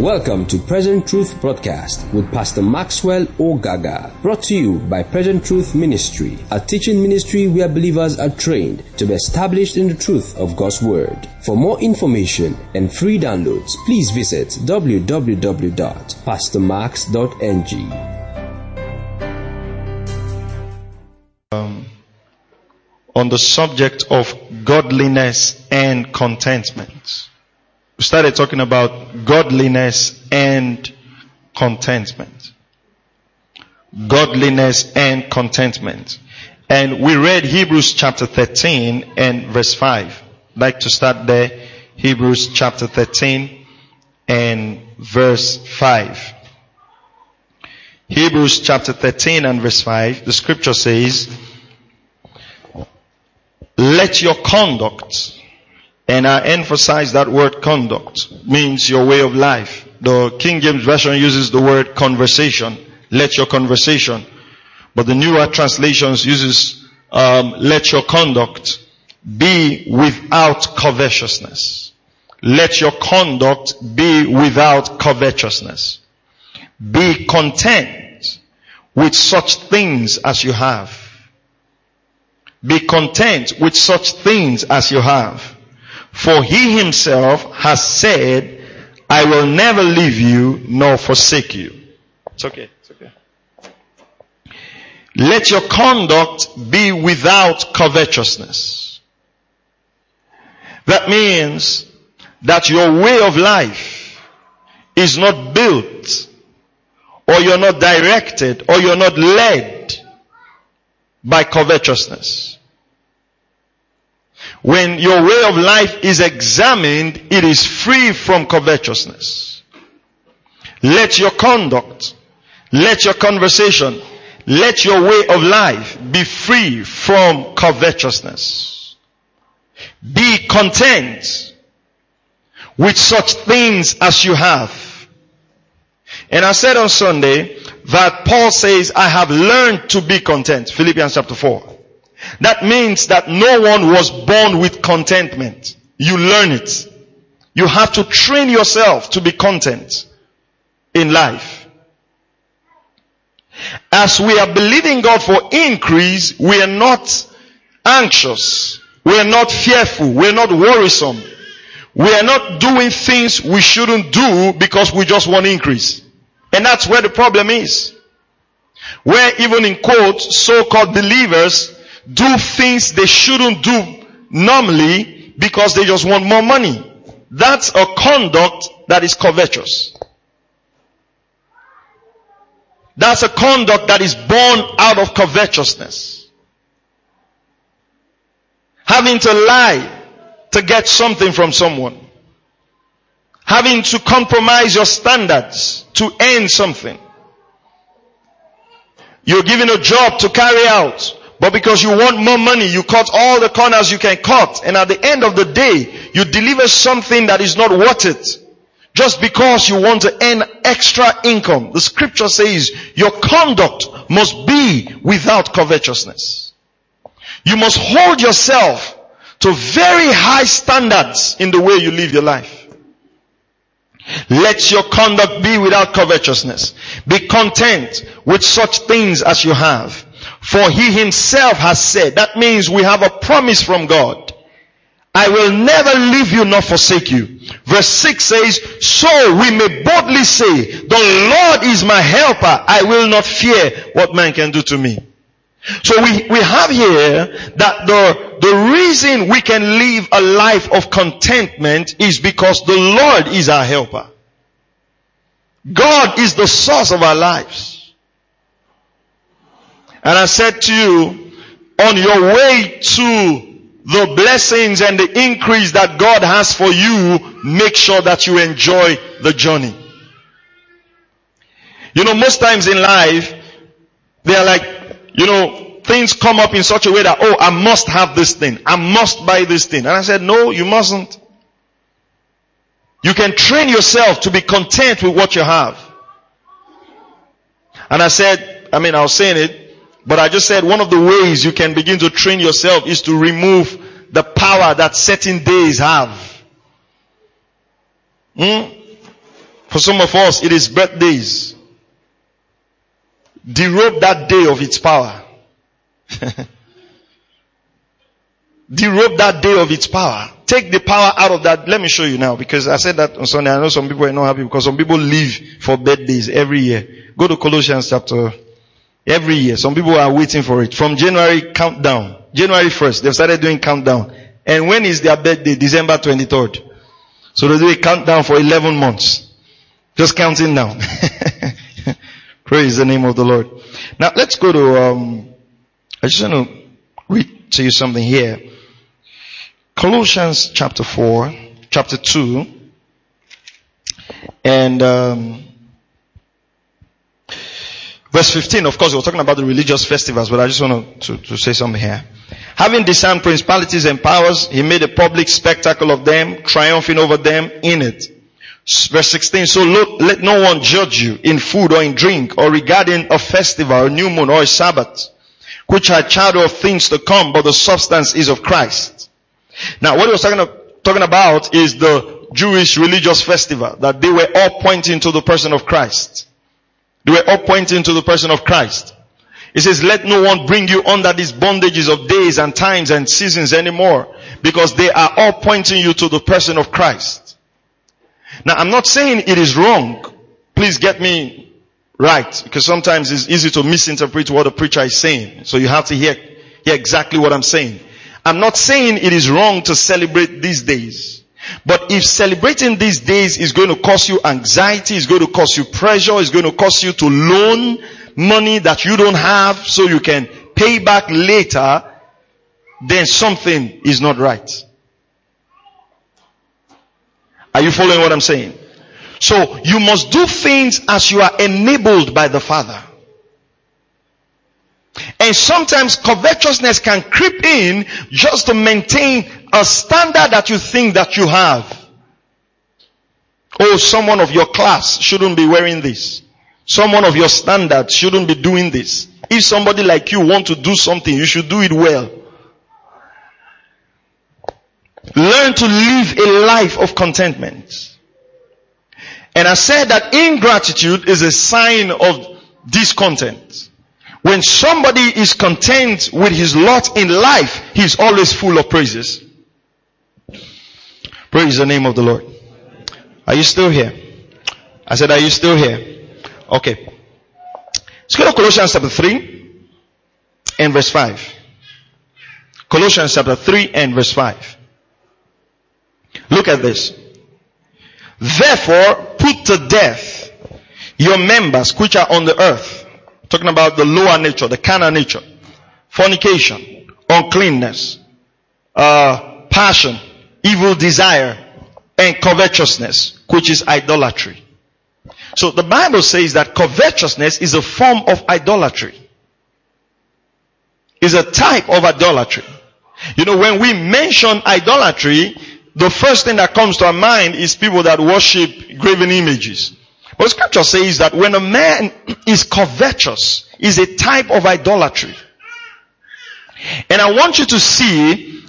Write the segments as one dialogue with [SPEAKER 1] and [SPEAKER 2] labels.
[SPEAKER 1] Welcome to Present Truth Broadcast with Pastor Maxwell Ogaga, brought to you by Present Truth Ministry, a teaching ministry where believers are trained to be established in the truth of God's Word. For more information and free downloads, please visit www.pastormax.ng.
[SPEAKER 2] Um, on the subject of godliness and contentment. We started talking about godliness and contentment. Godliness and contentment. And we read Hebrews chapter 13 and verse 5. I'd like to start there. Hebrews chapter 13 and verse 5. Hebrews chapter 13 and verse 5. The scripture says, let your conduct and I emphasize that word conduct means your way of life. The King James Version uses the word conversation. Let your conversation. But the newer translations uses, um, let your conduct be without covetousness. Let your conduct be without covetousness. Be content with such things as you have. Be content with such things as you have. For he himself has said, I will never leave you nor forsake you. It's okay. It's okay. Let your conduct be without covetousness. That means that your way of life is not built or you're not directed or you're not led by covetousness. When your way of life is examined, it is free from covetousness. Let your conduct, let your conversation, let your way of life be free from covetousness. Be content with such things as you have. And I said on Sunday that Paul says, I have learned to be content. Philippians chapter 4. That means that no one was born with contentment. You learn it. You have to train yourself to be content in life. As we are believing God for increase, we are not anxious. We are not fearful. We are not worrisome. We are not doing things we shouldn't do because we just want increase. And that's where the problem is. Where even in quotes, so-called believers do things they shouldn't do normally because they just want more money. That's a conduct that is covetous. That's a conduct that is born out of covetousness. Having to lie to get something from someone. Having to compromise your standards to earn something. You're given a job to carry out but because you want more money, you cut all the corners you can cut. And at the end of the day, you deliver something that is not worth it. Just because you want to earn extra income. The scripture says your conduct must be without covetousness. You must hold yourself to very high standards in the way you live your life. Let your conduct be without covetousness. Be content with such things as you have. For he himself has said, that means we have a promise from God. I will never leave you nor forsake you. Verse 6 says, so we may boldly say, the Lord is my helper. I will not fear what man can do to me. So we, we have here that the, the reason we can live a life of contentment is because the Lord is our helper. God is the source of our lives. And I said to you, on your way to the blessings and the increase that God has for you, make sure that you enjoy the journey. You know, most times in life, they are like, you know, things come up in such a way that, oh, I must have this thing. I must buy this thing. And I said, no, you mustn't. You can train yourself to be content with what you have. And I said, I mean, I was saying it, but I just said one of the ways you can begin to train yourself is to remove the power that certain days have. Hmm? For some of us, it is birthdays. Derobe that day of its power. Derobe that day of its power. Take the power out of that. Let me show you now because I said that on Sunday. I know some people are not happy because some people live for birthdays every year. Go to Colossians chapter every year. Some people are waiting for it. From January countdown. January 1st, they've started doing countdown. And when is their birthday? December 23rd. So they do a countdown for 11 months. Just counting down. Praise the name of the Lord. Now let's go to, um, I just want to read to you something here. Colossians chapter 4, chapter 2, and um, verse 15. Of course, we're talking about the religious festivals, but I just want to, to say something here. Having disarmed principalities and powers, he made a public spectacle of them, triumphing over them in it. Verse 16, so look, let no one judge you in food or in drink or regarding a festival, a new moon or a Sabbath, which are shadow of things to come, but the substance is of Christ. Now what he was talking, talking about is the Jewish religious festival that they were all pointing to the person of Christ. They were all pointing to the person of Christ. He says, let no one bring you under these bondages of days and times and seasons anymore because they are all pointing you to the person of Christ. Now I'm not saying it is wrong. Please get me right because sometimes it's easy to misinterpret what a preacher is saying. So you have to hear, hear exactly what I'm saying. I'm not saying it is wrong to celebrate these days. But if celebrating these days is going to cause you anxiety, is going to cause you pressure, is going to cause you to loan money that you don't have so you can pay back later, then something is not right. Are you following what I'm saying? So you must do things as you are enabled by the Father. And sometimes covetousness can creep in just to maintain a standard that you think that you have. Oh, someone of your class shouldn't be wearing this. Someone of your standard shouldn't be doing this. If somebody like you want to do something, you should do it well. Learn to live a life of contentment. And I said that ingratitude is a sign of discontent. When somebody is content with his lot in life, he's always full of praises. Praise the name of the Lord. Are you still here? I said, are you still here? Okay. Let's go to Colossians chapter 3 and verse 5. Colossians chapter 3 and verse 5. Look at this. Therefore, put to death your members which are on the earth Talking about the lower nature, the carnal nature. Fornication, uncleanness, uh, passion, evil desire, and covetousness, which is idolatry. So the Bible says that covetousness is a form of idolatry. Is a type of idolatry. You know, when we mention idolatry, the first thing that comes to our mind is people that worship graven images. But scripture says that when a man is covetous, is a type of idolatry. And I want you to see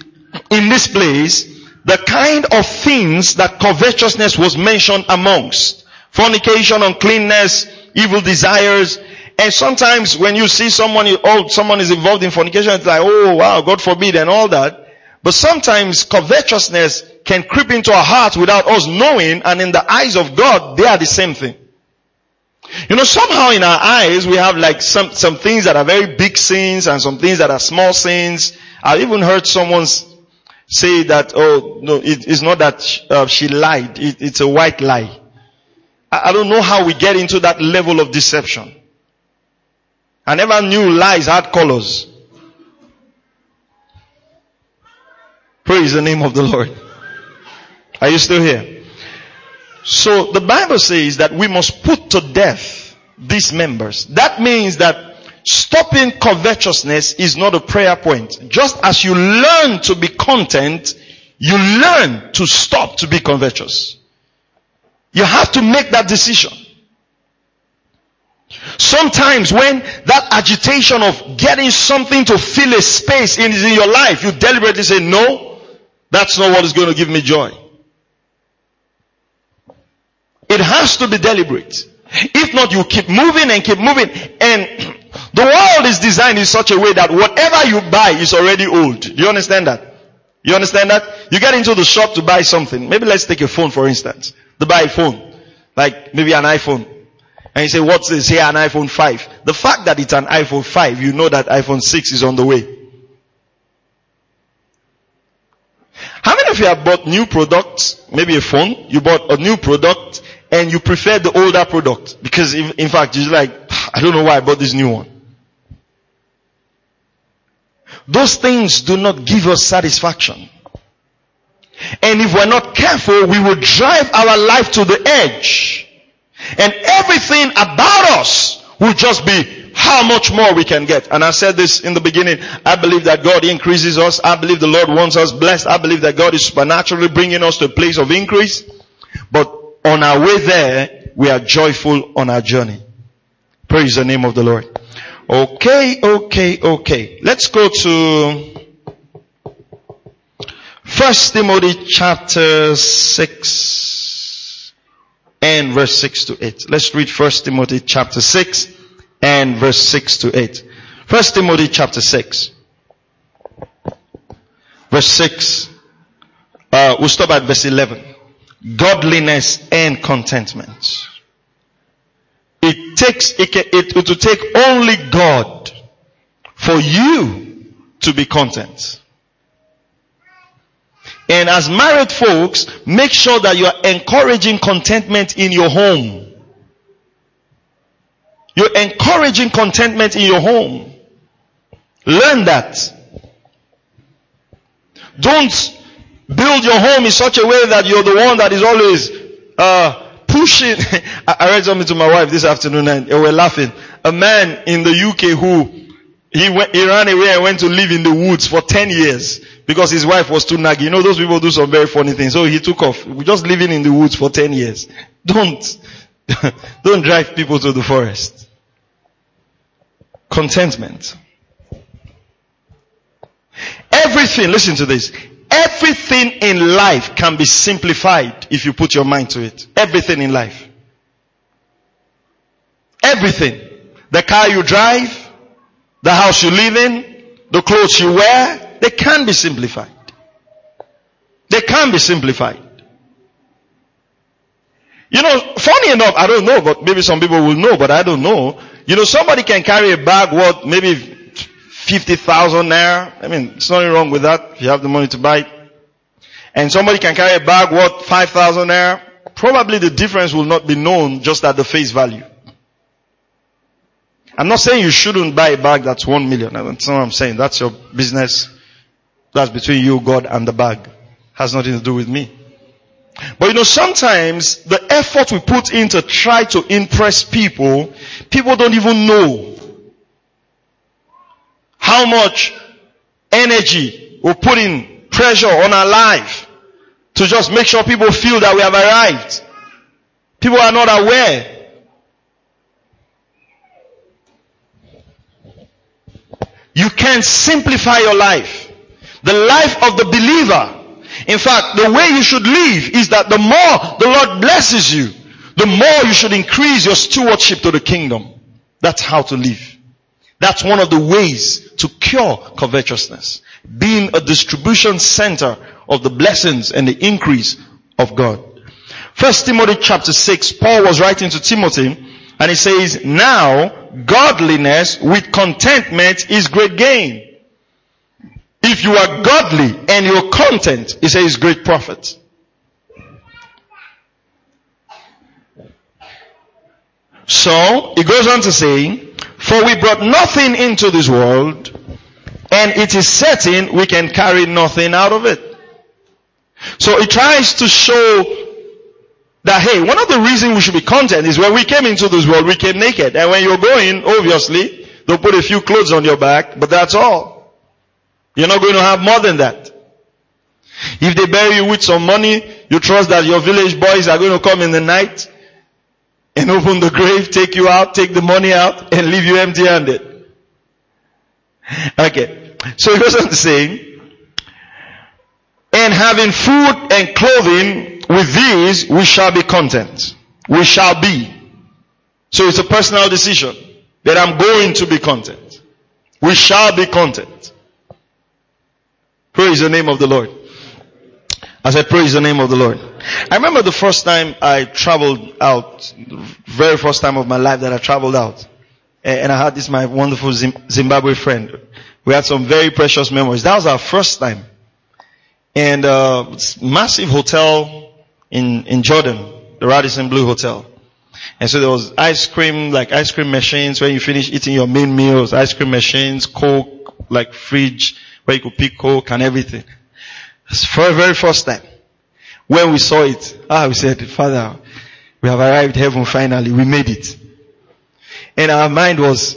[SPEAKER 2] in this place the kind of things that covetousness was mentioned amongst. Fornication, uncleanness, evil desires, and sometimes when you see someone, oh, someone is involved in fornication, it's like, oh wow, God forbid and all that. But sometimes covetousness can creep into our hearts without us knowing and in the eyes of God, they are the same thing. You know, somehow in our eyes, we have like some, some things that are very big sins and some things that are small sins. I've even heard someone say that, oh, no, it, it's not that she, uh, she lied. It, it's a white lie. I, I don't know how we get into that level of deception. I never knew lies had colors. Praise the name of the Lord. Are you still here? So the Bible says that we must put to death these members. That means that stopping covetousness is not a prayer point. Just as you learn to be content, you learn to stop to be covetous. You have to make that decision. Sometimes when that agitation of getting something to fill a space in, in your life, you deliberately say, no, that's not what is going to give me joy. It has to be deliberate. If not, you keep moving and keep moving. And the world is designed in such a way that whatever you buy is already old. Do you understand that? You understand that? You get into the shop to buy something. Maybe let's take a phone for instance. To buy a phone. Like maybe an iPhone. And you say, what's this here? An iPhone 5. The fact that it's an iPhone 5, you know that iPhone 6 is on the way. How many of you have bought new products? Maybe a phone. You bought a new product and you prefer the older product because in, in fact you're like, I don't know why I bought this new one. Those things do not give us satisfaction. And if we're not careful, we will drive our life to the edge. And everything about us will just be how much more we can get. And I said this in the beginning. I believe that God increases us. I believe the Lord wants us blessed. I believe that God is supernaturally bringing us to a place of increase. On our way there, we are joyful on our journey. Praise the name of the Lord. Okay, okay, okay. Let's go to First Timothy chapter 6 and verse 6 to 8. Let's read First Timothy chapter 6 and verse 6 to 8. First Timothy chapter 6. Verse 6. Uh, we'll stop at verse 11 godliness and contentment. It takes, it, can, it, it will take only God for you to be content. And as married folks, make sure that you are encouraging contentment in your home. You're encouraging contentment in your home. Learn that. Don't Build your home in such a way that you're the one that is always uh, pushing. I read something to my wife this afternoon and we were laughing. A man in the UK who he went, he ran away and went to live in the woods for 10 years because his wife was too naggy. You know, those people do some very funny things. So he took off. We're just living in the woods for 10 years. Don't, don't drive people to the forest. Contentment. Everything, listen to this. Everything in life can be simplified if you put your mind to it. Everything in life. Everything. The car you drive, the house you live in, the clothes you wear, they can be simplified. They can be simplified. You know, funny enough, I don't know, but maybe some people will know, but I don't know. You know, somebody can carry a bag worth maybe 50,000 naira. I mean, it's nothing wrong with that if you have the money to buy it. And somebody can carry a bag worth 5,000 naira. Probably the difference will not be known just at the face value. I'm not saying you shouldn't buy a bag that's one million. That's not what I'm saying. That's your business. That's between you, God, and the bag. Has nothing to do with me. But you know, sometimes the effort we put in to try to impress people, people don't even know how much energy we put in pressure on our life to just make sure people feel that we have arrived. People are not aware. You can simplify your life. The life of the believer. In fact, the way you should live is that the more the Lord blesses you, the more you should increase your stewardship to the kingdom. That's how to live. That's one of the ways to cure covetousness. Being a distribution center of the blessings and the increase of God. First Timothy chapter 6, Paul was writing to Timothy and he says, now godliness with contentment is great gain. If you are godly and you're content, he says great profit. So, he goes on to say, for we brought nothing into this world, and it is certain we can carry nothing out of it. So it tries to show that hey, one of the reasons we should be content is when we came into this world, we came naked. And when you're going, obviously, they'll put a few clothes on your back, but that's all. You're not going to have more than that. If they bury you with some money, you trust that your village boys are going to come in the night and open the grave, take you out, take the money out, and leave you empty handed. Okay. So he goes on to say, and having food and clothing, with these we shall be content. We shall be. So it's a personal decision that I'm going to be content. We shall be content. Praise the name of the Lord. As I praise the name of the Lord. I remember the first time I traveled out, very first time of my life that I traveled out. And I had this my wonderful Zimbabwe friend. We had some very precious memories. That was our first time. And, uh, massive hotel in, in Jordan, the Radisson Blu Hotel. And so there was ice cream, like ice cream machines when you finish eating your main meals, ice cream machines, coke, like fridge where you could pick coke and everything. For the very first time. When we saw it, ah, we said, Father, we have arrived heaven finally. We made it. And our mind was,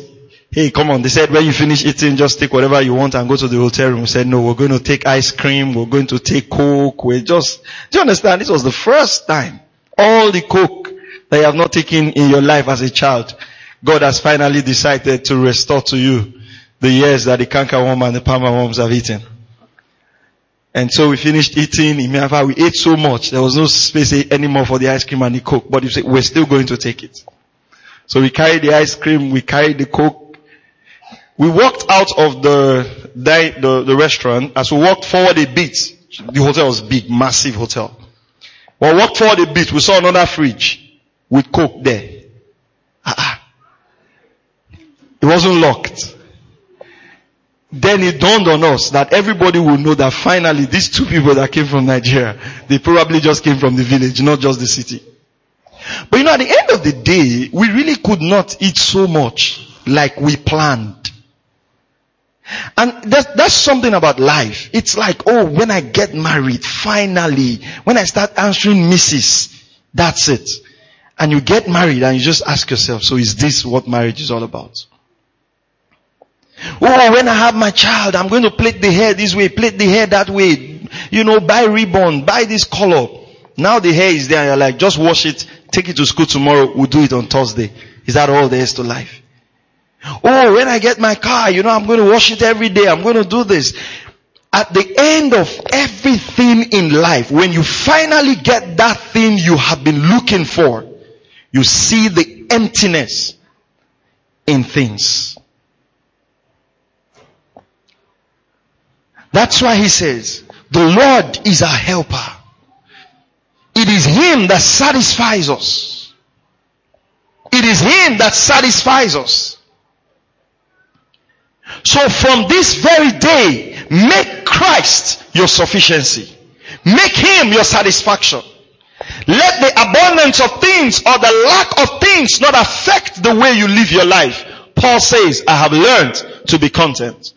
[SPEAKER 2] hey, come on. They said, when you finish eating, just take whatever you want and go to the hotel room. We said, no, we're going to take ice cream. We're going to take coke. We're just, do you understand? This was the first time. All the coke that you have not taken in your life as a child, God has finally decided to restore to you the years that the canker worm and the palmer worms have eaten. And so we finished eating. In Mianfa, we ate so much. There was no space anymore for the ice cream and the coke. But we're still going to take it. So we carried the ice cream, we carried the coke. We walked out of the, the, the restaurant. As we walked forward a bit, the hotel was big, massive hotel. We walked forward a bit, we saw another fridge with coke there. Ah, it wasn't locked. Then it dawned on us that everybody will know that finally these two people that came from Nigeria, they probably just came from the village, not just the city. But you know, at the end of the day, we really could not eat so much like we planned. And that's, that's something about life. It's like, oh, when I get married, finally, when I start answering misses, that's it. And you get married and you just ask yourself, so is this what marriage is all about? Oh, when I have my child, I'm going to plait the hair this way, plait the hair that way. You know, buy ribbon, buy this color. Now the hair is there and you're like, just wash it, take it to school tomorrow, we'll do it on Thursday. Is that all there is to life? Oh, when I get my car, you know, I'm going to wash it every day. I'm going to do this. At the end of everything in life, when you finally get that thing you have been looking for, you see the emptiness in things. That's why he says, the Lord is our helper. It is Him that satisfies us. It is Him that satisfies us. So from this very day, make Christ your sufficiency. Make Him your satisfaction. Let the abundance of things or the lack of things not affect the way you live your life. Paul says, I have learned to be content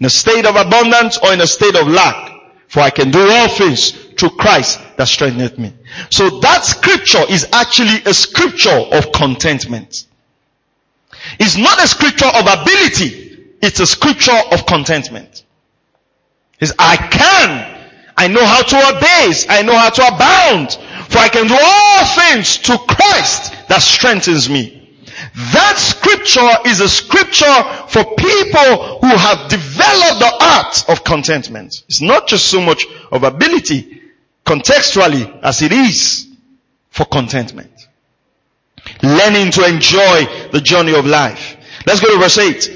[SPEAKER 2] in a state of abundance or in a state of lack. For I can do all things through Christ that strengtheneth me. So that scripture is actually a scripture of contentment. It's not a scripture of ability. It's a scripture of contentment. It's I can. I know how to obey. I know how to abound. For I can do all things to Christ that strengthens me. That scripture is a scripture for people who have developed the art of contentment. It's not just so much of ability contextually as it is for contentment. Learning to enjoy the journey of life. Let's go to verse 8.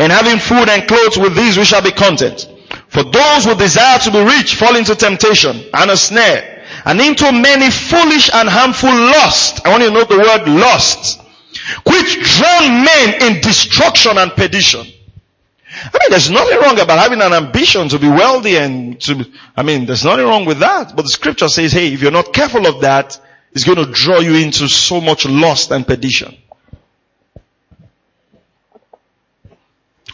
[SPEAKER 2] And having food and clothes with these we shall be content. For those who desire to be rich fall into temptation and a snare and into many foolish and harmful lusts. I want you to note the word lust which drown men in destruction and perdition. I mean, there's nothing wrong about having an ambition to be wealthy and to, I mean, there's nothing wrong with that. But the scripture says, hey, if you're not careful of that, it's going to draw you into so much lust and perdition.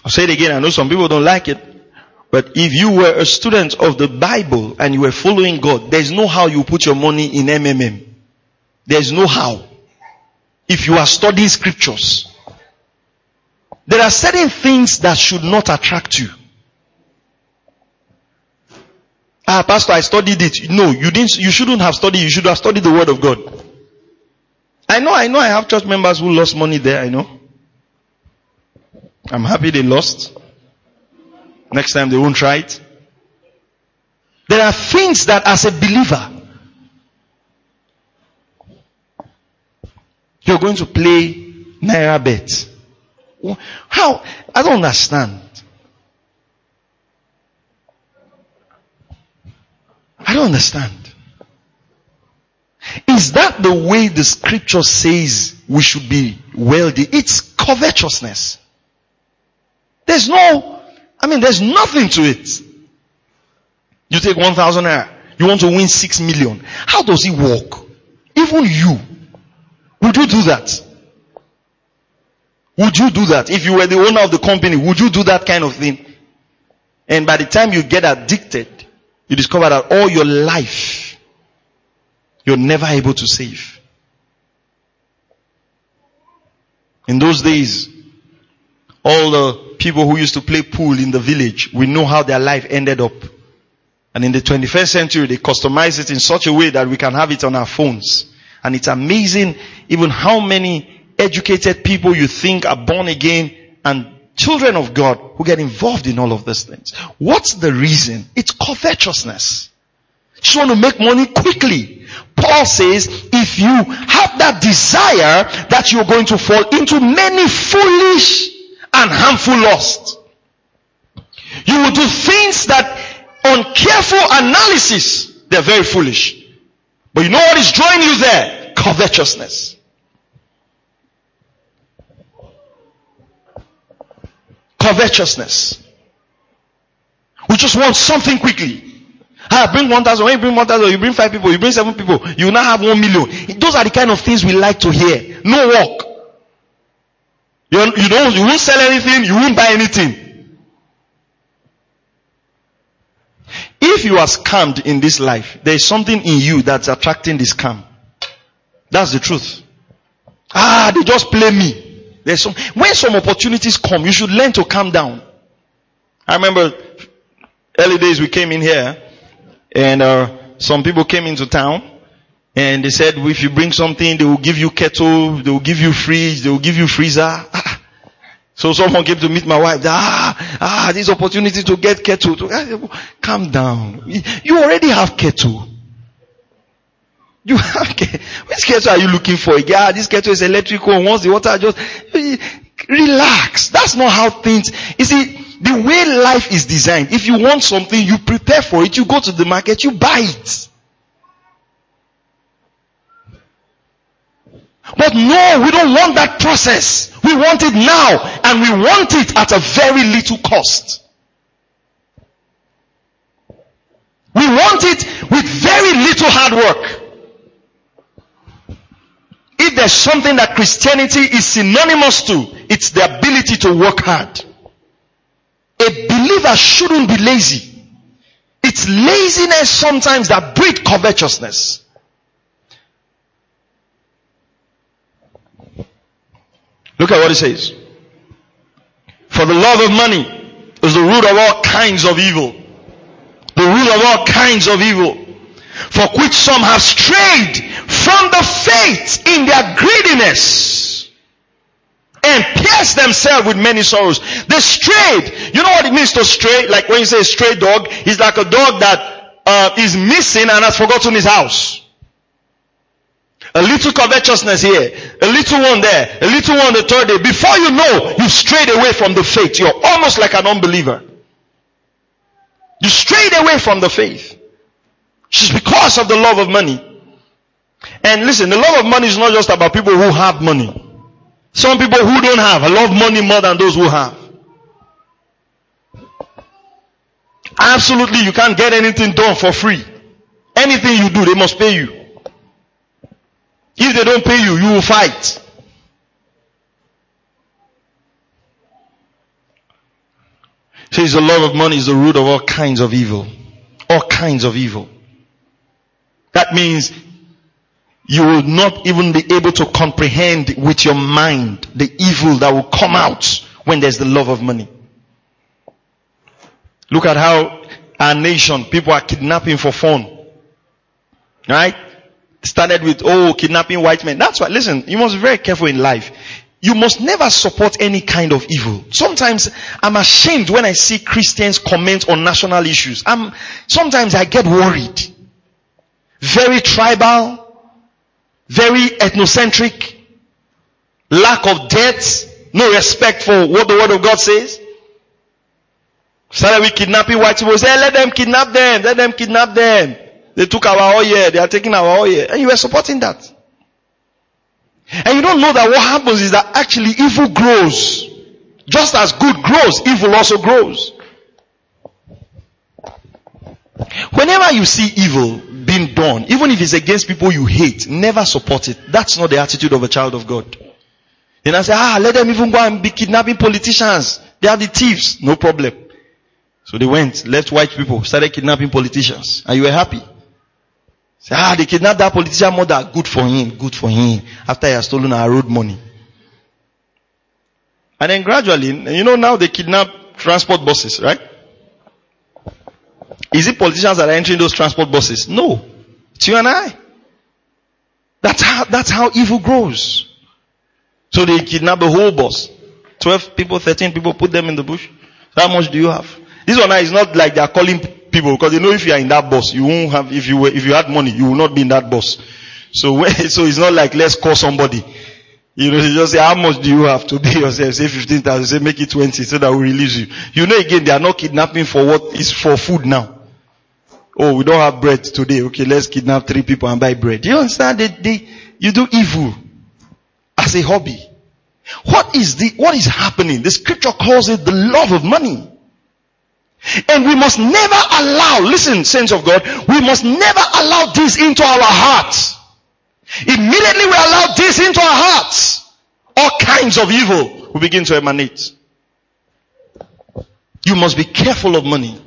[SPEAKER 2] I'll say it again. I know some people don't like it. But if you were a student of the Bible and you were following God, there's no how you put your money in MMM. There's no how if you are studying scriptures. There are certain things that should not attract you. Ah, pastor, I studied it. No, you didn't, you shouldn't have studied, you should have studied the word of God. I know, I know I have church members who lost money there, I know. I'm happy they lost. Next time they won't try it. There are things that as a believer, you're going to play NairaBet. How? I don't understand. I don't understand. Is that the way the scripture says we should be wealthy? It's covetousness. There's no, I mean, there's nothing to it. You take 1,000 naira. You want to win 6 million. How does it work? Even you. Would you do that? Would you do that? If you were the owner of the company, would you do that kind of thing? And by the time you get addicted, you discover that all your life, you're never able to save. In those days, all the people who used to play pool in the village, we know how their life ended up. And in the 21st century, they customize it in such a way that we can have it on our phones. And it's amazing even how many educated people you think are born again and children of God who get involved in all of these things. What's the reason? It's covetousness. Just want to make money quickly. Paul says, if you have that desire that you're going to fall into many foolish and harmful lusts, you will do things that on careful analysis, they're very foolish. But you know what is drawing you there? Covetousness. Covetousness. We just want something quickly. Ah, bring 1,000. When you bring 1,000, you bring 5 people, you bring 7 people, you now have 1 million. Those are the kind of things we like to hear. No work. You, you don't, you won't sell anything, you won't buy anything. If you are scammed in this life, there is something in you that's attracting the scam. That's the truth. Ah, they just play me. There's some, when some opportunities come, you should learn to calm down. I remember early days we came in here and uh, some people came into town and they said if you bring something they will give you kettle, they will give you fridge, they will give you freezer. So someone came to meet my wife. Ah, ah, this opportunity to get kettle. To, calm down. You already have kettle. You have kettle. Which kettle are you looking for? Yeah, this kettle is electrical. Once the water just relax. That's not how things. You see, the way life is designed. If you want something, you prepare for it. You go to the market, you buy it. But no, we don't want that process. We want it now and we want it at a very little cost. We want it with very little hard work. If there's something that Christianity is synonymous to, it's the ability to work hard. A believer shouldn't be lazy. It's laziness sometimes that breeds covetousness. Look at what it says. For the love of money is the root of all kinds of evil. The root of all kinds of evil. For which some have strayed from the faith in their greediness and pierced themselves with many sorrows. They strayed. You know what it means to stray? Like when you say stray dog, it's like a dog that uh, is missing and has forgotten his house. A little covetousness here, a little one there, a little one the third day. Before you know, you've strayed away from the faith. You're almost like an unbeliever. You strayed away from the faith. Just because of the love of money. And listen, the love of money is not just about people who have money. Some people who don't have love money more than those who have. Absolutely, you can't get anything done for free. Anything you do, they must pay you. If they don't pay you, you will fight. Says the love of money is the root of all kinds of evil. All kinds of evil. That means you will not even be able to comprehend with your mind the evil that will come out when there's the love of money. Look at how our nation, people are kidnapping for fun. Right? Started with, oh, kidnapping white men. That's why, listen, you must be very careful in life. You must never support any kind of evil. Sometimes I'm ashamed when I see Christians comment on national issues. I'm, sometimes I get worried. Very tribal, very ethnocentric. lack of debt, no respect for what the word of God says. Started with kidnapping white people. Say, let them kidnap them. Let them kidnap them. They took our oil. They are taking our oil. And you were supporting that. And you don't know that what happens is that actually evil grows. Just as good grows, evil also grows. Whenever you see evil being done, even if it's against people you hate, never support it. That's not the attitude of a child of God. Then I say, ah, let them even go and be kidnapping politicians. They are the thieves. No problem. So they went, left white people, started kidnapping politicians. And you were happy. Say, ah, they kidnapped that politician mother. Good for him, good for him. After he has stolen our road money. And then gradually, you know now they kidnap transport buses, right? Is it politicians that are entering those transport buses? No. It's you and I. That's how, that's how evil grows. So they kidnap the whole bus. 12 people, 13 people, put them in the bush. How much do you have? This one is not like they are calling people because they know if you are in that bus, you won't have, if you were, if you had money, you will not be in that bus. So, so it's not like let's call somebody. You know, just say, how much do you have to pay yourself? Say 15,000, say make it 20 so that we release you. You know again, they are not kidnapping for what is for food now. Oh, we don't have bread today. Okay, let's kidnap three people and buy bread. You understand? They, they, you do evil as a hobby. What is the, what is happening? The scripture calls it the love of money. And we must never allow, listen, saints of God, we must never allow this into our hearts. Immediately we allow this into our hearts, all kinds of evil will begin to emanate. You must be careful of money.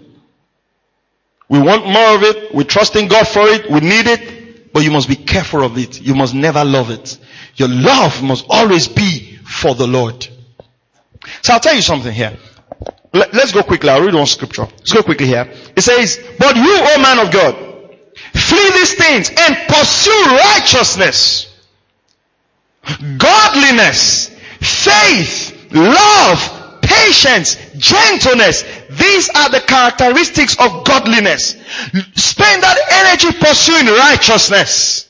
[SPEAKER 2] We want more of it. We trust in God for it. We need it. But you must be careful of it. You must never love it. Your love must always be for the Lord. So I'll tell you something here. Let, us go quickly. I'll read one scripture. Let's go quickly here. It says, But you, O man of God, Flee these things and pursue righteousness, godliness, faith, love, patience, gentleness. These are the characteristics of godliness. Spend that energy pursuing righteousness.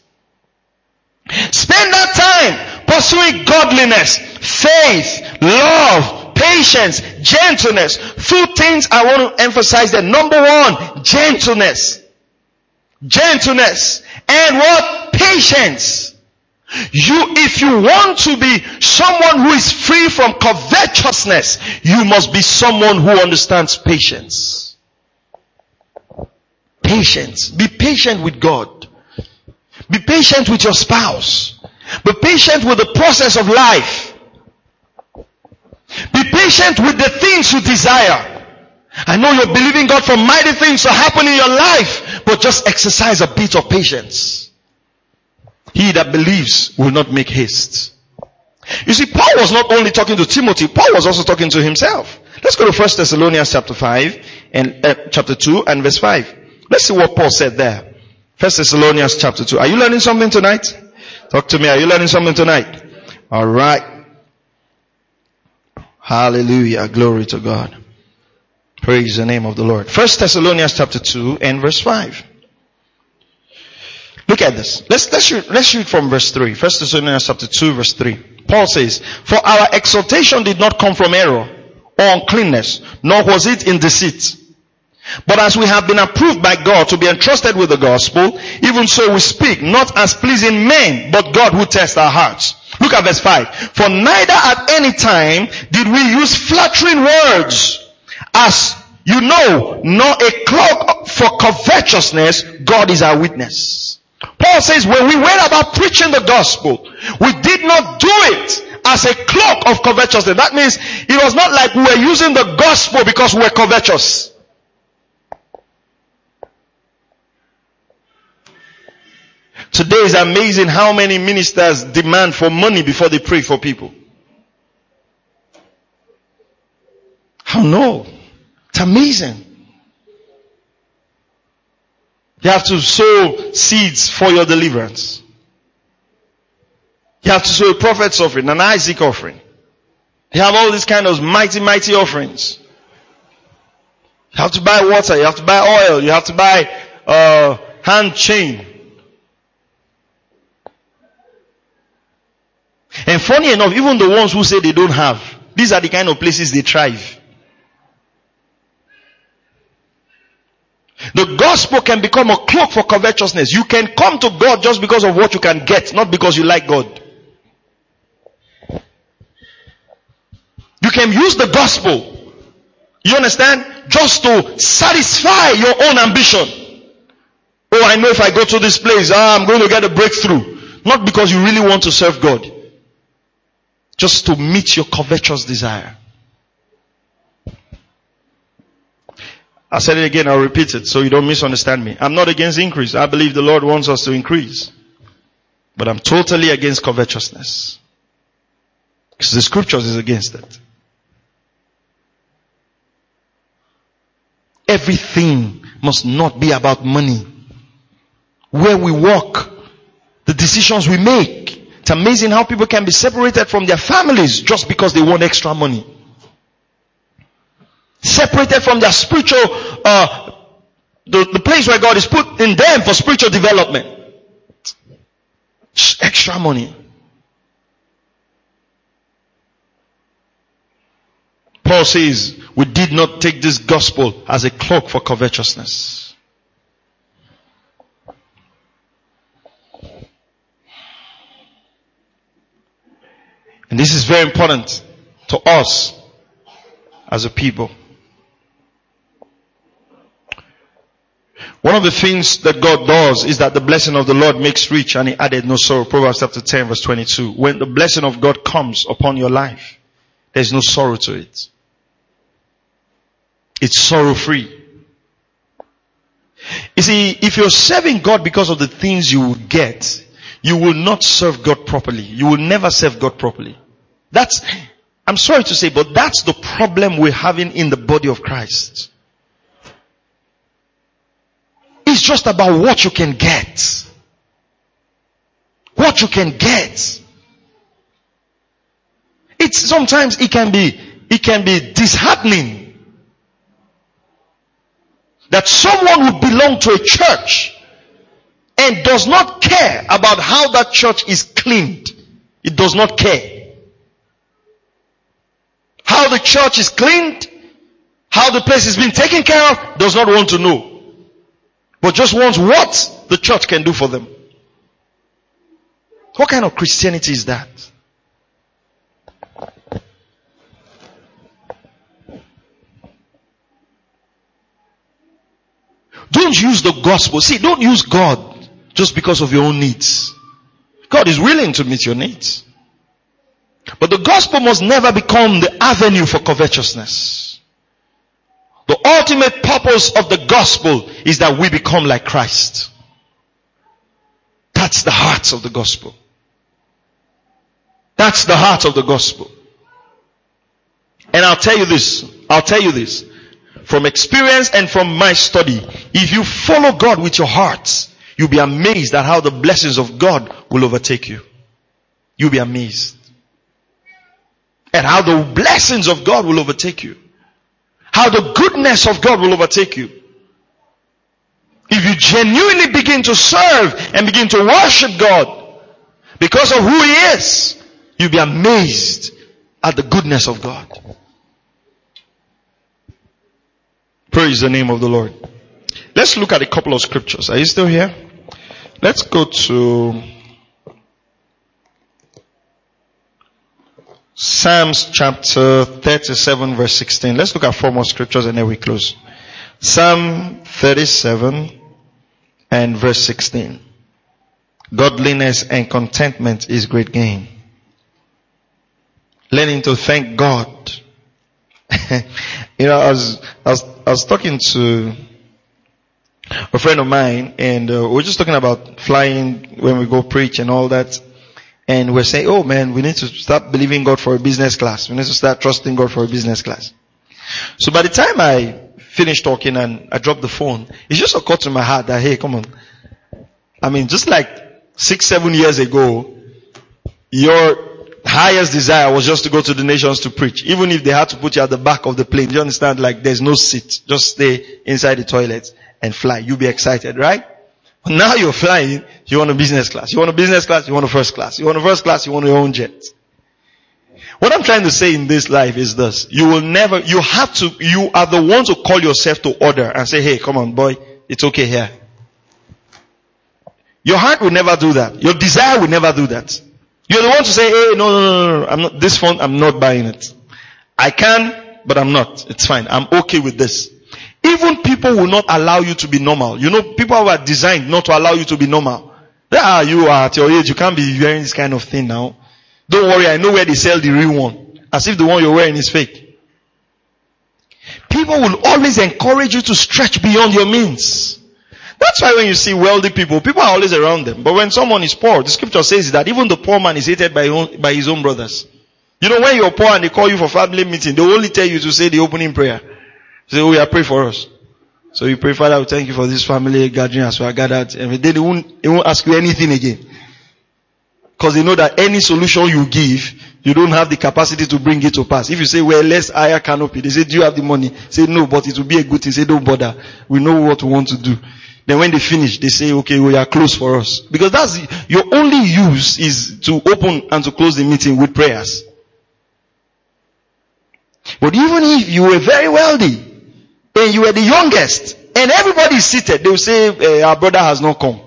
[SPEAKER 2] Spend that time pursuing godliness, faith, love, patience, gentleness. Two things I want to emphasize there. Number one, gentleness. Gentleness. And what? Patience. You, if you want to be someone who is free from covetousness, you must be someone who understands patience. Patience. Be patient with God. Be patient with your spouse. Be patient with the process of life. Be patient with the things you desire. I know you're believing God for mighty things to happen in your life, but just exercise a bit of patience. He that believes will not make haste. You see, Paul was not only talking to Timothy, Paul was also talking to himself. Let's go to 1 Thessalonians chapter 5 and uh, chapter 2 and verse 5. Let's see what Paul said there. 1 Thessalonians chapter 2. Are you learning something tonight? Talk to me. Are you learning something tonight? Alright. Hallelujah. Glory to God. Praise the name of the Lord. First Thessalonians chapter 2 and verse 5. Look at this. Let's, let's let's read from verse 3. First Thessalonians chapter 2 verse 3. Paul says, For our exaltation did not come from error or uncleanness, nor was it in deceit. But as we have been approved by God to be entrusted with the gospel, even so we speak, not as pleasing men, but God who tests our hearts. Look at verse 5. For neither at any time did we use flattering words as you know, not a cloak for covetousness, God is our witness. Paul says when we went about preaching the gospel, we did not do it as a cloak of covetousness. That means it was not like we were using the gospel because we were covetous. Today is amazing how many ministers demand for money before they pray for people. How no? It's amazing. You have to sow seeds for your deliverance. You have to sow a prophet's offering, an Isaac offering. You have all these kind of mighty, mighty offerings. You have to buy water, you have to buy oil, you have to buy uh, hand chain. And funny enough, even the ones who say they don't have, these are the kind of places they thrive. The gospel can become a cloak for covetousness. You can come to God just because of what you can get, not because you like God. You can use the gospel. You understand? Just to satisfy your own ambition. Oh, I know if I go to this place, ah, I'm going to get a breakthrough. Not because you really want to serve God. Just to meet your covetous desire. I said it again, I'll repeat it so you don't misunderstand me. I'm not against increase. I believe the Lord wants us to increase. But I'm totally against covetousness. Because the scriptures is against it. Everything must not be about money. Where we walk, the decisions we make. It's amazing how people can be separated from their families just because they want extra money. Separated from their spiritual, uh, the, the place where God is put in them for spiritual development. Extra money. Paul says, we did not take this gospel as a cloak for covetousness. And this is very important to us as a people. One of the things that God does is that the blessing of the Lord makes rich and he added no sorrow. Proverbs chapter 10 verse 22. When the blessing of God comes upon your life, there's no sorrow to it. It's sorrow free. You see, if you're serving God because of the things you would get, you will not serve God properly. You will never serve God properly. That's, I'm sorry to say, but that's the problem we're having in the body of Christ. It's just about what you can get. What you can get. It's sometimes it can be, it can be disheartening that someone who belong to a church and does not care about how that church is cleaned. It does not care. How the church is cleaned, how the place is being taken care of, does not want to know. But just wants what the church can do for them. What kind of Christianity is that? Don't use the gospel. See, don't use God just because of your own needs. God is willing to meet your needs. But the gospel must never become the avenue for covetousness. The ultimate purpose of the gospel is that we become like Christ. That's the heart of the gospel. That's the heart of the gospel. And I'll tell you this, I'll tell you this, from experience and from my study, if you follow God with your heart, You'll be amazed at how the blessings of God will overtake you. You'll be amazed. At how the blessings of God will overtake you. How the goodness of God will overtake you. If you genuinely begin to serve and begin to worship God because of who He is, you'll be amazed at the goodness of God. Praise the name of the Lord. Let's look at a couple of scriptures. Are you still here? Let's go to Psalms chapter 37 verse 16. Let's look at four more scriptures and then we close. Psalm 37 and verse 16. Godliness and contentment is great gain. Learning to thank God. you know, I was, I was, I was talking to a friend of mine and uh, we're just talking about flying when we go preach and all that. And we're saying, oh man, we need to start believing God for a business class. We need to start trusting God for a business class. So by the time I finished talking and I dropped the phone, it just occurred to my heart that, hey, come on. I mean, just like six, seven years ago, your highest desire was just to go to the nations to preach. Even if they had to put you at the back of the plane. You understand? Like there's no seat. Just stay inside the toilet and fly. You'll be excited, right? But Now you're flying, you want a business class. You want a business class, you want a first class. You want a first class, you want your own jet. What I'm trying to say in this life is this. You will never, you have to, you are the one to call yourself to order and say, hey, come on boy, it's okay here. Your heart will never do that. Your desire will never do that. You're the one to say, hey, no, no, no, no, I'm not, this phone, I'm not buying it. I can, but I'm not. It's fine. I'm okay with this. Even people will not allow you to be normal. You know, people are designed not to allow you to be normal. Yeah, you are at your age, you can't be wearing this kind of thing now. Don't worry, I know where they sell the real one. As if the one you're wearing is fake. People will always encourage you to stretch beyond your means. That's why when you see wealthy people, people are always around them. But when someone is poor, the scripture says that even the poor man is hated by, own, by his own brothers. You know, when you're poor and they call you for family meeting, they only tell you to say the opening prayer. Say, oh yeah, pray for us. So you pray, Father, we thank you for this family gathering as we are gathered. And then they won't, they won't ask you anything again. Because they know that any solution you give, you don't have the capacity to bring it to pass. If you say, well, let's hire canopy, they say, do you have the money? Say, no, but it will be a good thing. Say, don't bother. We know what we want to do. Then when they finish, they say, okay, we are closed for us. Because that's, your only use is to open and to close the meeting with prayers. But even if you were very wealthy, and you were the youngest, and everybody is seated, they will say, uh, our brother has not come.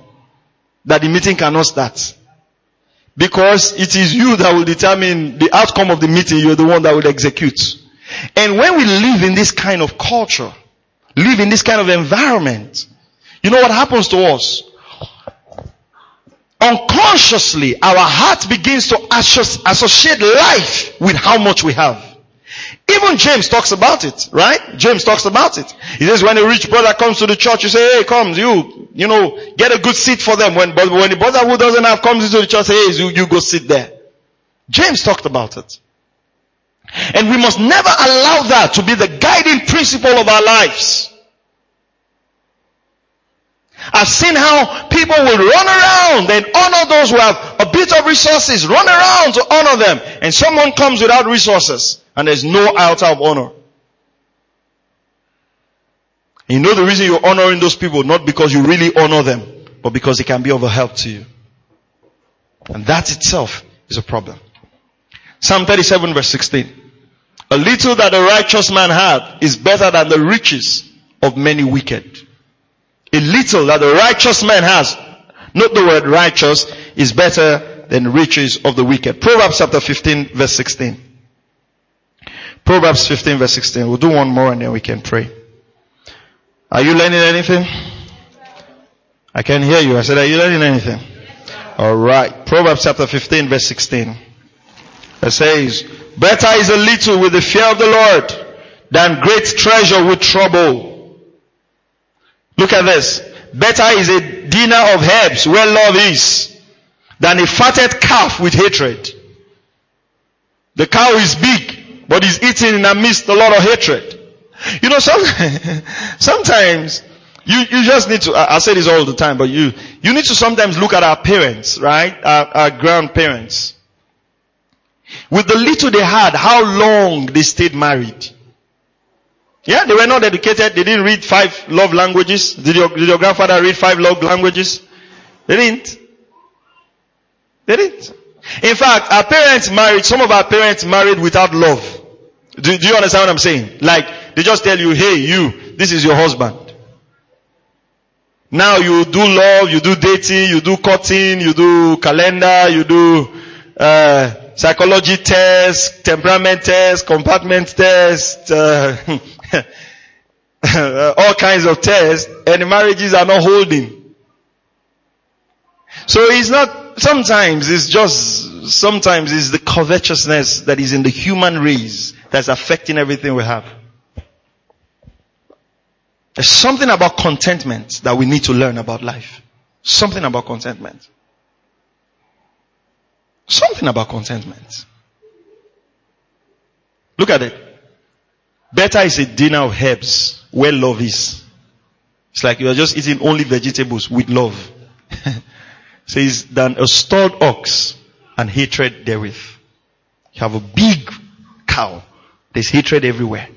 [SPEAKER 2] That the meeting cannot start. Because it is you that will determine the outcome of the meeting. You're the one that will execute. And when we live in this kind of culture, live in this kind of environment, you know what happens to us? Unconsciously, our heart begins to associate life with how much we have. Even James talks about it, right? James talks about it. He says when a rich brother comes to the church, you say, hey, come, you, you know, get a good seat for them. When, but when the brother who doesn't have comes into the church, say, hey, you, you go sit there. James talked about it. And we must never allow that to be the guiding principle of our lives. I've seen how people will run around and honor those who have bit of resources, run around to honor them. And someone comes without resources and there's no altar of honor. You know the reason you're honoring those people, not because you really honor them, but because it can be of a help to you. And that itself is a problem. Psalm 37 verse 16. A little that a righteous man had is better than the riches of many wicked. A little that the righteous man has, not the word righteous, is better than riches of the wicked. Proverbs chapter 15 verse 16. Proverbs 15 verse 16. We'll do one more and then we can pray. Are you learning anything? I can hear you. I said, are you learning anything? Alright. Proverbs chapter 15 verse 16. It says, better is a little with the fear of the Lord than great treasure with trouble. Look at this. Better is a dinner of herbs where love is than a fatted calf with hatred. The cow is big but he's eating in amidst a lot of hatred. You know, some, sometimes you, you just need to, I, I, say this all the time, but you, you need to sometimes look at our parents, right? Our, our grandparents. With the little they had, how long they stayed married. Yeah, they were not educated. They didn't read five love languages. Did your, did your grandfather read five love languages? They didn't. They didn't. In fact, our parents married, some of our parents married without love. Do, do you understand what I'm saying? Like, they just tell you, hey, you, this is your husband. Now you do love, you do dating, you do cutting, you do calendar, you do, uh, psychology test, temperament test, compartment test, uh, all kinds of tests, and marriages are not holding. So it's not, sometimes it's just, sometimes it's the covetousness that is in the human race that's affecting everything we have. There's something about contentment that we need to learn about life. Something about contentment. Something about contentment. Look at it. Better is a dinner of herbs where love is. It's like you are just eating only vegetables with love. says, than a stalled ox and hatred therewith. You have a big cow. There's hatred everywhere.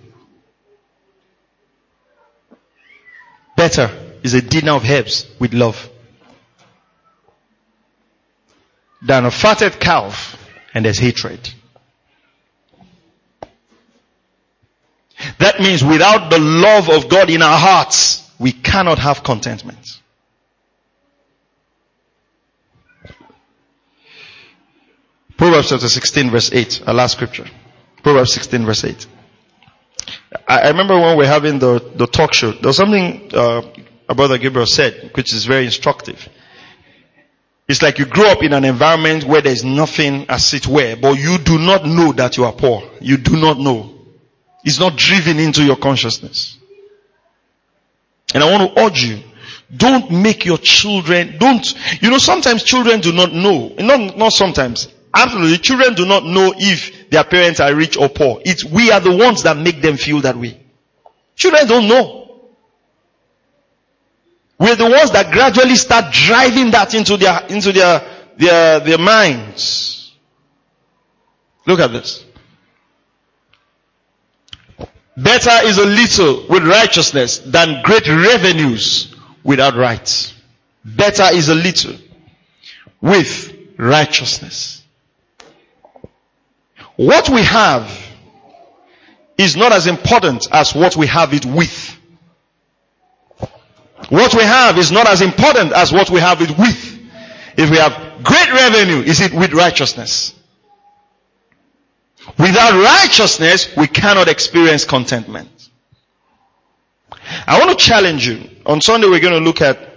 [SPEAKER 2] Better is a dinner of herbs with love than a fatted calf and there's hatred. That means without the love of God in our hearts, we cannot have contentment. Proverbs chapter 16 verse 8, our last scripture. Proverbs 16 verse 8. I, I remember when we were having the, the talk show, there was something, uh, Brother Gabriel said, which is very instructive. It's like you grow up in an environment where there's nothing as it were, but you do not know that you are poor. You do not know. It's not driven into your consciousness. And I want to urge you, don't make your children, don't, you know, sometimes children do not know, not, not sometimes, absolutely, children do not know if their parents are rich or poor. It's, we are the ones that make them feel that way. Children don't know. We're the ones that gradually start driving that into their, into their, their, their minds. Look at this. Better is a little with righteousness than great revenues without rights. Better is a little with righteousness. What we have is not as important as what we have it with. What we have is not as important as what we have it with. If we have great revenue, is it with righteousness? Without righteousness, we cannot experience contentment. I want to challenge you. On Sunday, we're going to look at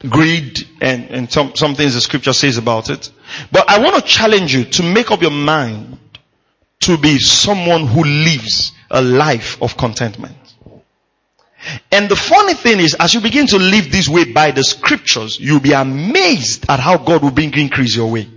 [SPEAKER 2] greed and, and some, some things the scripture says about it. But I want to challenge you to make up your mind to be someone who lives a life of contentment. And the funny thing is, as you begin to live this way by the scriptures, you'll be amazed at how God will bring increase your way.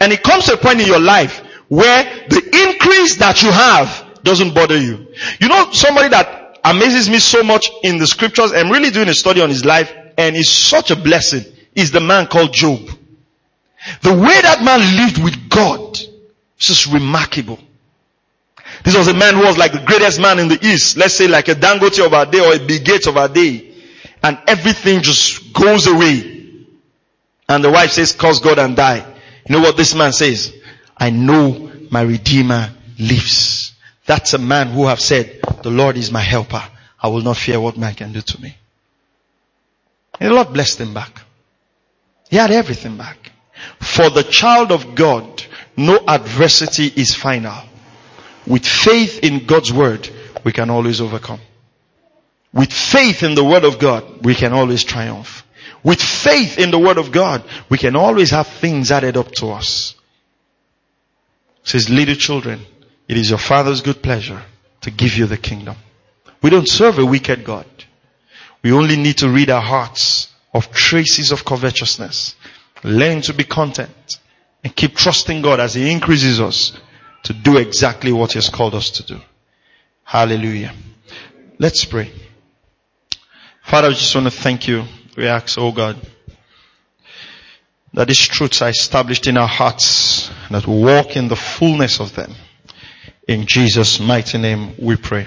[SPEAKER 2] And it comes to a point in your life where the increase that you have doesn't bother you. You know, somebody that amazes me so much in the scriptures, I'm really doing a study on his life, and is such a blessing, is the man called Job. The way that man lived with God is just remarkable. This was a man who was like the greatest man in the East. Let's say like a Dangote of our day or a Bill Gates of our day. And everything just goes away. And the wife says, curse God and die. You know what this man says? I know my Redeemer lives. That's a man who have said, the Lord is my helper. I will not fear what man can do to me. And the Lord blessed him back. He had everything back. For the child of God, no adversity is final. With faith in God's word, we can always overcome. With faith in the word of God, we can always triumph. With faith in the word of God, we can always have things added up to us. It says, little children, it is your father's good pleasure to give you the kingdom. We don't serve a wicked God. We only need to rid our hearts of traces of covetousness. Learn to be content and keep trusting God as He increases us to do exactly what He has called us to do. Hallelujah. Let's pray. Father, I just want to thank you. We ask, oh God, that these truths are established in our hearts, that we walk in the fullness of them. In Jesus' mighty name we pray.